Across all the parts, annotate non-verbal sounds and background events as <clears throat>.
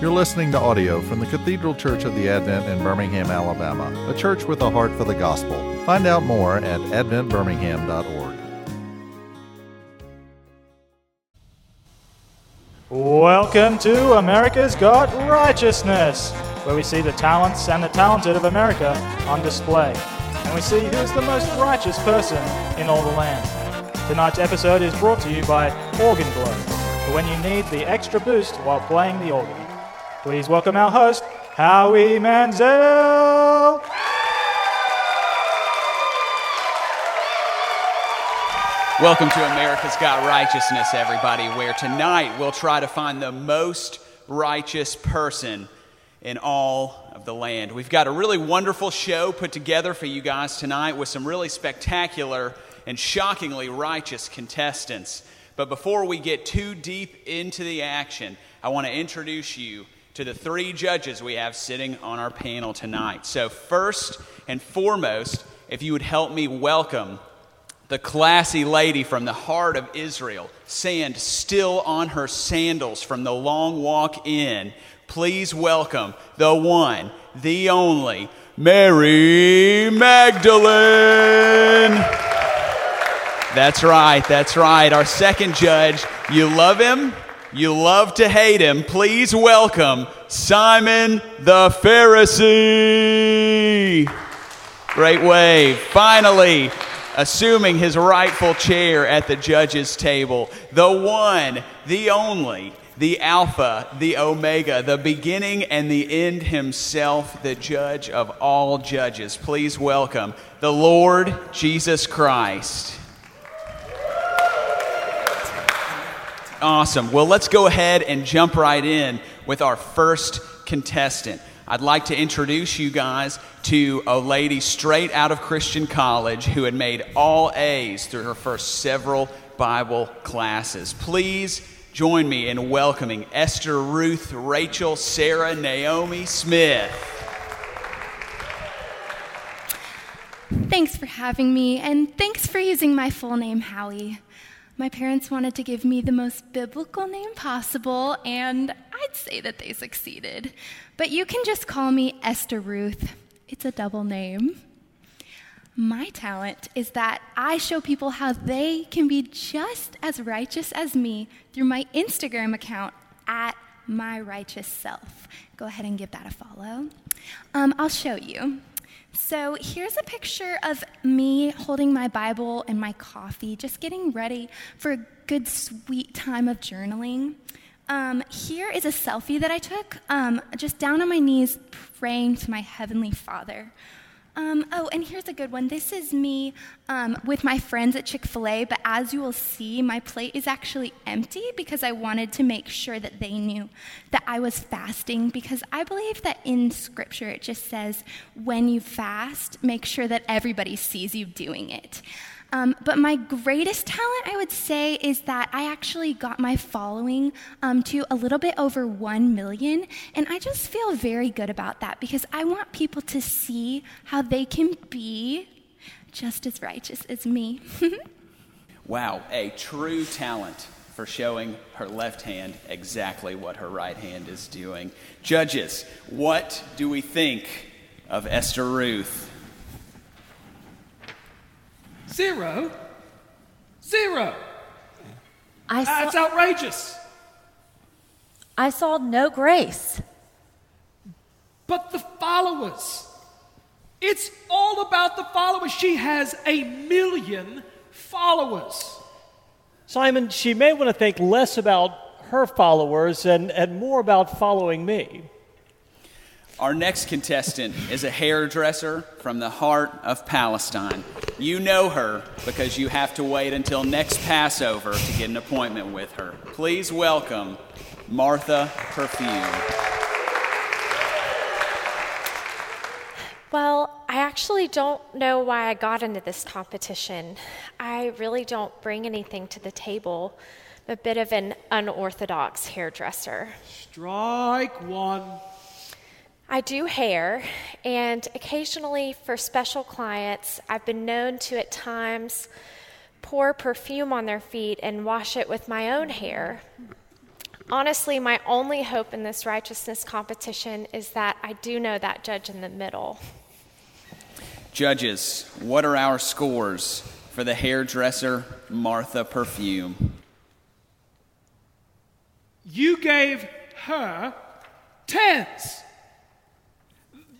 You're listening to audio from the Cathedral Church of the Advent in Birmingham, Alabama, a church with a heart for the gospel. Find out more at adventbirmingham.org. Welcome to America's Got Righteousness, where we see the talents and the talented of America on display, and we see who's the most righteous person in all the land. Tonight's episode is brought to you by Organ Glow, for when you need the extra boost while playing the organ. Please welcome our host, Howie Manziel. Welcome to America's Got Righteousness, everybody, where tonight we'll try to find the most righteous person in all of the land. We've got a really wonderful show put together for you guys tonight with some really spectacular and shockingly righteous contestants. But before we get too deep into the action, I want to introduce you to the three judges we have sitting on our panel tonight. So, first and foremost, if you would help me welcome the classy lady from the heart of Israel, sand still on her sandals from the long walk in. Please welcome the one, the only, Mary Magdalene. That's right, that's right. Our second judge, you love him, you love to hate him. Please welcome Simon the Pharisee. Great wave. Finally, assuming his rightful chair at the judge's table, the one, the only, the Alpha, the Omega, the beginning and the end himself, the judge of all judges. Please welcome the Lord Jesus Christ. Awesome. Well, let's go ahead and jump right in with our first contestant. I'd like to introduce you guys to a lady straight out of Christian college who had made all A's through her first several Bible classes. Please join me in welcoming Esther Ruth Rachel Sarah Naomi Smith. Thanks for having me, and thanks for using my full name, Howie. My parents wanted to give me the most biblical name possible, and I'd say that they succeeded. But you can just call me Esther Ruth. It's a double name. My talent is that I show people how they can be just as righteous as me through my Instagram account at my righteous self. Go ahead and give that a follow. Um, I'll show you. So here's a picture of me holding my Bible and my coffee, just getting ready for a good, sweet time of journaling. Um, here is a selfie that I took, um, just down on my knees, praying to my Heavenly Father. Um, oh, and here's a good one. This is me um, with my friends at Chick fil A, but as you will see, my plate is actually empty because I wanted to make sure that they knew that I was fasting because I believe that in Scripture it just says, when you fast, make sure that everybody sees you doing it. Um, but my greatest talent, I would say, is that I actually got my following um, to a little bit over 1 million. And I just feel very good about that because I want people to see how they can be just as righteous as me. <laughs> wow, a true talent for showing her left hand exactly what her right hand is doing. Judges, what do we think of Esther Ruth? Zero. Zero. I ah, saw, That's outrageous. I saw no grace. But the followers. It's all about the followers. She has a million followers. Simon, she may want to think less about her followers and, and more about following me. Our next contestant is a hairdresser from the heart of Palestine. You know her because you have to wait until next Passover to get an appointment with her. Please welcome Martha Perfume. Well, I actually don't know why I got into this competition. I really don't bring anything to the table. I'm a bit of an unorthodox hairdresser. Strike one. I do hair, and occasionally for special clients, I've been known to at times pour perfume on their feet and wash it with my own hair. Honestly, my only hope in this righteousness competition is that I do know that judge in the middle. Judges, what are our scores for the hairdresser Martha perfume? You gave her tens.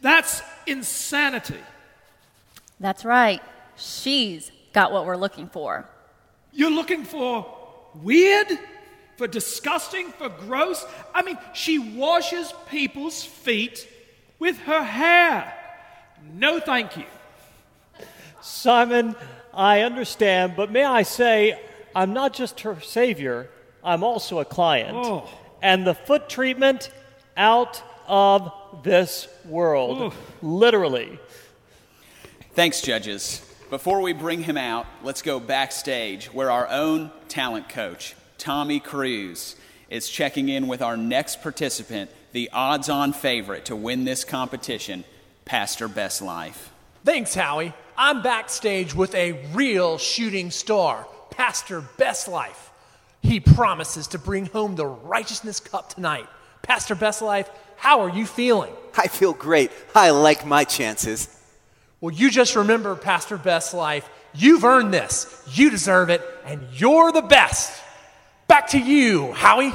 That's insanity. That's right. She's got what we're looking for. You're looking for weird, for disgusting, for gross. I mean, she washes people's feet with her hair. No, thank you. Simon, I understand, but may I say, I'm not just her savior, I'm also a client. Oh. And the foot treatment, out of this world. Literally. Thanks, judges. Before we bring him out, let's go backstage where our own talent coach, Tommy Cruz, is checking in with our next participant, the odds on favorite to win this competition, Pastor Best Life. Thanks, Howie. I'm backstage with a real shooting star, Pastor Best Life. He promises to bring home the Righteousness Cup tonight. Pastor Best Life, how are you feeling? I feel great. I like my chances. Well, you just remember, Pastor Best Life, you've earned this. You deserve it, and you're the best. Back to you, Howie.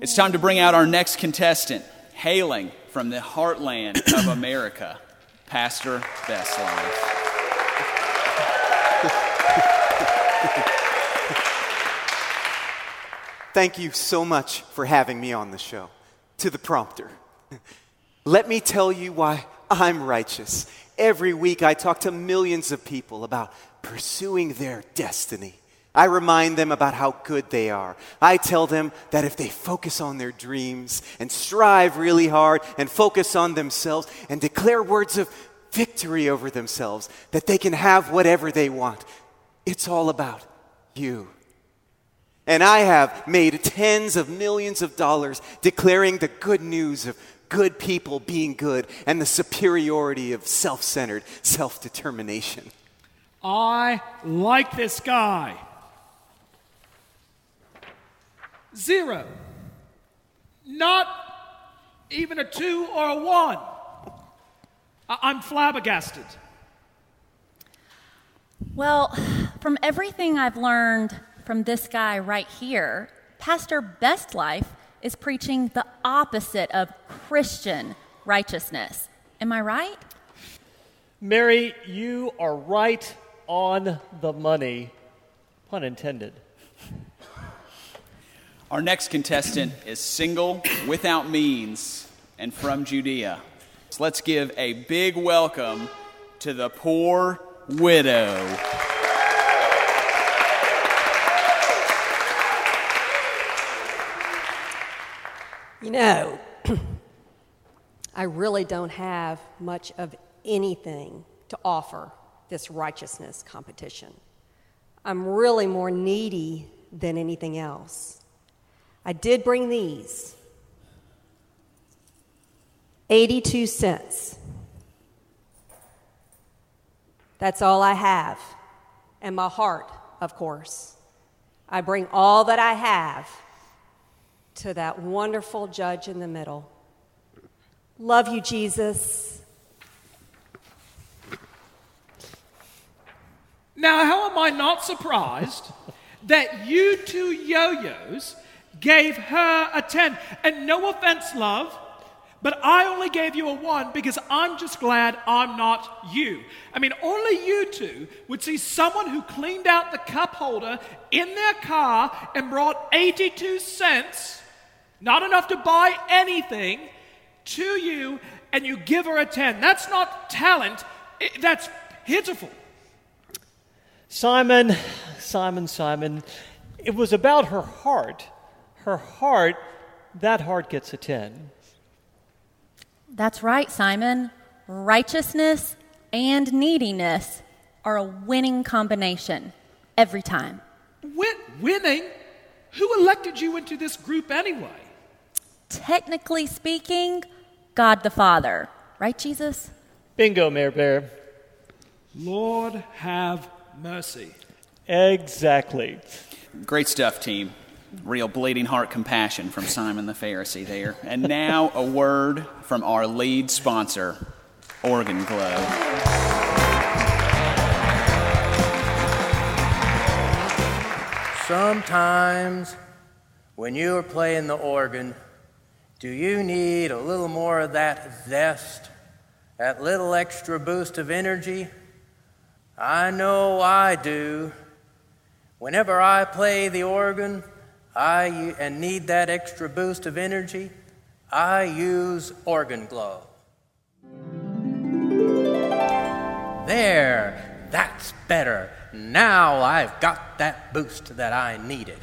It's time to bring out our next contestant, hailing from the heartland of America, Pastor Best Life. Thank you so much for having me on the show. To the prompter. Let me tell you why I'm righteous. Every week I talk to millions of people about pursuing their destiny. I remind them about how good they are. I tell them that if they focus on their dreams and strive really hard and focus on themselves and declare words of victory over themselves, that they can have whatever they want. It's all about you. And I have made tens of millions of dollars declaring the good news of good people being good and the superiority of self centered self determination. I like this guy. Zero. Not even a two or a one. I- I'm flabbergasted. Well, from everything I've learned from this guy right here, Pastor Best Life is preaching the opposite of Christian righteousness. Am I right? Mary, you are right on the money, pun intended. Our next contestant is single, without means, and from Judea. So let's give a big welcome to the poor widow. You know, <clears throat> I really don't have much of anything to offer this righteousness competition. I'm really more needy than anything else. I did bring these 82 cents. That's all I have. And my heart, of course. I bring all that I have to that wonderful judge in the middle. Love you, Jesus. Now, how am I not surprised that you two yo yos gave her a 10? And no offense, love, but I only gave you a 1 because I'm just glad I'm not you. I mean, only you two would see someone who cleaned out the cup holder in their car and brought 82 cents, not enough to buy anything, to you, and you give her a 10. That's not talent, I- that's pitiful. Simon, Simon, Simon, it was about her heart. Her heart, that heart gets a 10. That's right, Simon. Righteousness and neediness are a winning combination every time. Win- winning? Who elected you into this group anyway? Technically speaking, God the Father. Right, Jesus? Bingo, Mayor Bear. Lord have mercy. Exactly. Great stuff, team. Real bleeding heart compassion from Simon the Pharisee there. And now a word from our lead sponsor, Organ Glow. Sometimes when you are playing the organ, do you need a little more of that zest, that little extra boost of energy? I know I do. Whenever I play the organ I, and need that extra boost of energy, I use Organ Glow. There, that's better. Now I've got that boost that I needed.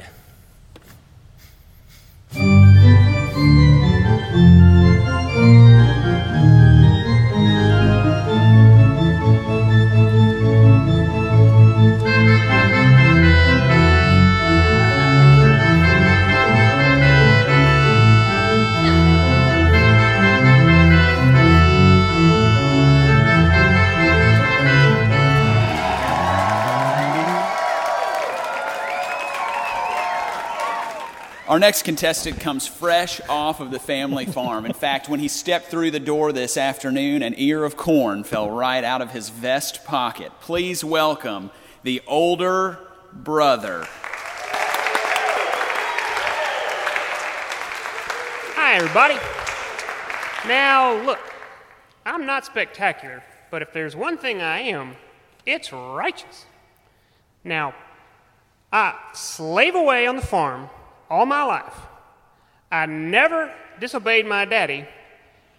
Our next contestant comes fresh off of the family farm. In fact, when he stepped through the door this afternoon, an ear of corn fell right out of his vest pocket. Please welcome the older brother. Hi, everybody. Now, look, I'm not spectacular, but if there's one thing I am, it's righteous. Now, I slave away on the farm all my life. I never disobeyed my daddy,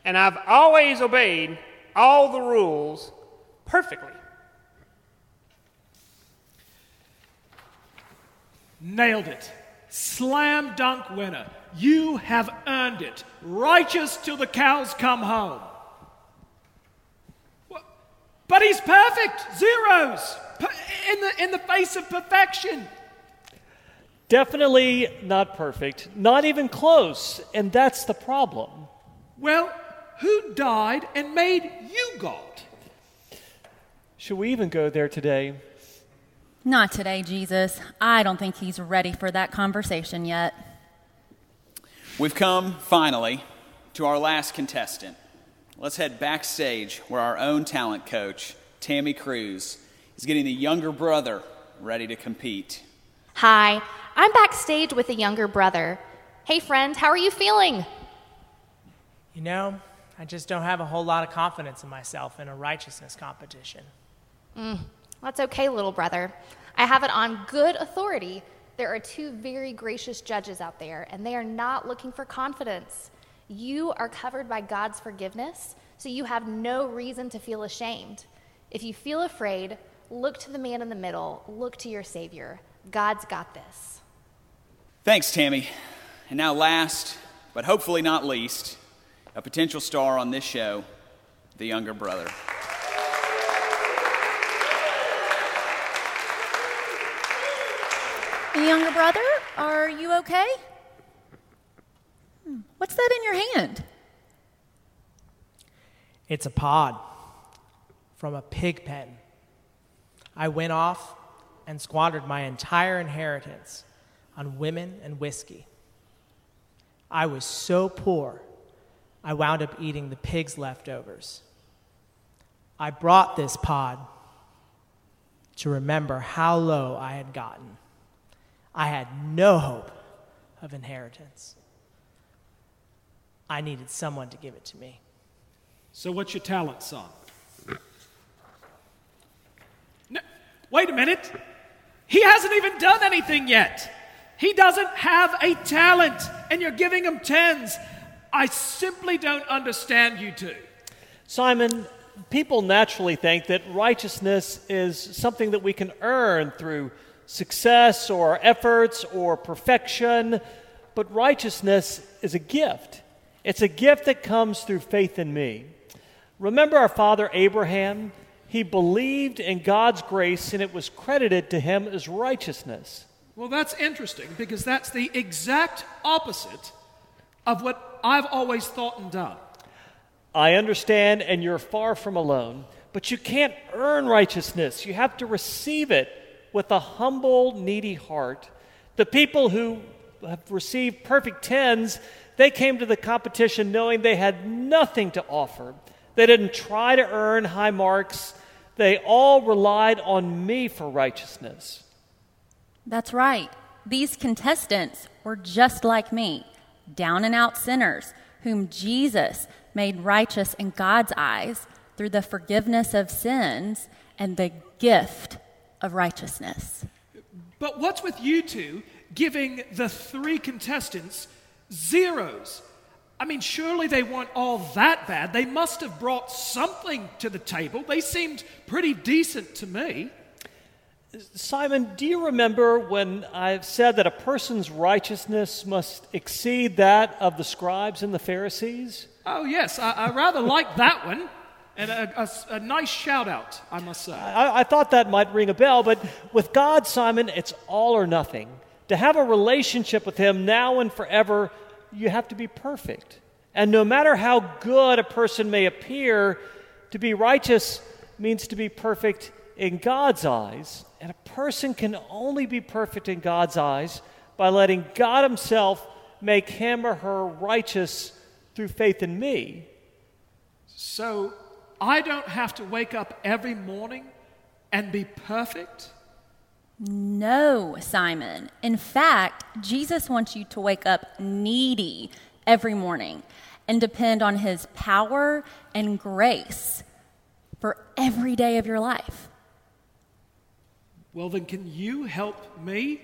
and I've always obeyed all the rules perfectly. Nailed it. Slam dunk winner. You have earned it. Righteous till the cows come home. But he's perfect. Zeros. In the, in the face of perfection. Definitely not perfect, not even close, and that's the problem. Well, who died and made you God? Should we even go there today? Not today, Jesus. I don't think he's ready for that conversation yet. We've come, finally, to our last contestant. Let's head backstage where our own talent coach, Tammy Cruz, is getting the younger brother ready to compete. Hi, I'm backstage with a younger brother. Hey, friend, how are you feeling? You know, I just don't have a whole lot of confidence in myself in a righteousness competition. Mm, that's okay, little brother. I have it on good authority. There are two very gracious judges out there, and they are not looking for confidence. You are covered by God's forgiveness, so you have no reason to feel ashamed. If you feel afraid, look to the man in the middle, look to your Savior. God's got this. Thanks, Tammy. And now, last, but hopefully not least, a potential star on this show, the younger brother. The younger brother, are you okay? Hmm, what's that in your hand? It's a pod from a pig pen. I went off and squandered my entire inheritance on women and whiskey. I was so poor, I wound up eating the pig's leftovers. I brought this pod to remember how low I had gotten. I had no hope of inheritance. I needed someone to give it to me. So, what's your talent, son? No, wait a minute. He hasn't even done anything yet. He doesn't have a talent, and you're giving him tens. I simply don't understand you two. Simon, people naturally think that righteousness is something that we can earn through success or efforts or perfection, but righteousness is a gift. It's a gift that comes through faith in me. Remember our father Abraham? He believed in God's grace and it was credited to him as righteousness. Well, that's interesting because that's the exact opposite of what I've always thought and done. I understand, and you're far from alone, but you can't earn righteousness. You have to receive it with a humble, needy heart. The people who have received perfect tens, they came to the competition knowing they had nothing to offer. They didn't try to earn high marks. They all relied on me for righteousness. That's right. These contestants were just like me, down and out sinners, whom Jesus made righteous in God's eyes through the forgiveness of sins and the gift of righteousness. But what's with you two giving the three contestants zeros? I mean, surely they weren't all that bad. They must have brought something to the table. They seemed pretty decent to me. Simon, do you remember when I said that a person's righteousness must exceed that of the scribes and the Pharisees? Oh, yes, I, I rather like that one. And a, a, a, nice shout out, I must say. I, I thought that might ring a bell, but with God, Simon, it's all or nothing. To have a relationship with Him now and forever, you have to be perfect. And no matter how good a person may appear, to be righteous means to be perfect in God's eyes. And a person can only be perfect in God's eyes by letting God Himself make him or her righteous through faith in me. So I don't have to wake up every morning and be perfect? No, Simon. In fact, Jesus wants you to wake up needy every morning and depend on his power and grace for every day of your life. Well, then, can you help me?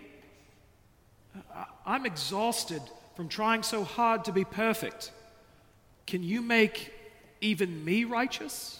I'm exhausted from trying so hard to be perfect. Can you make even me righteous?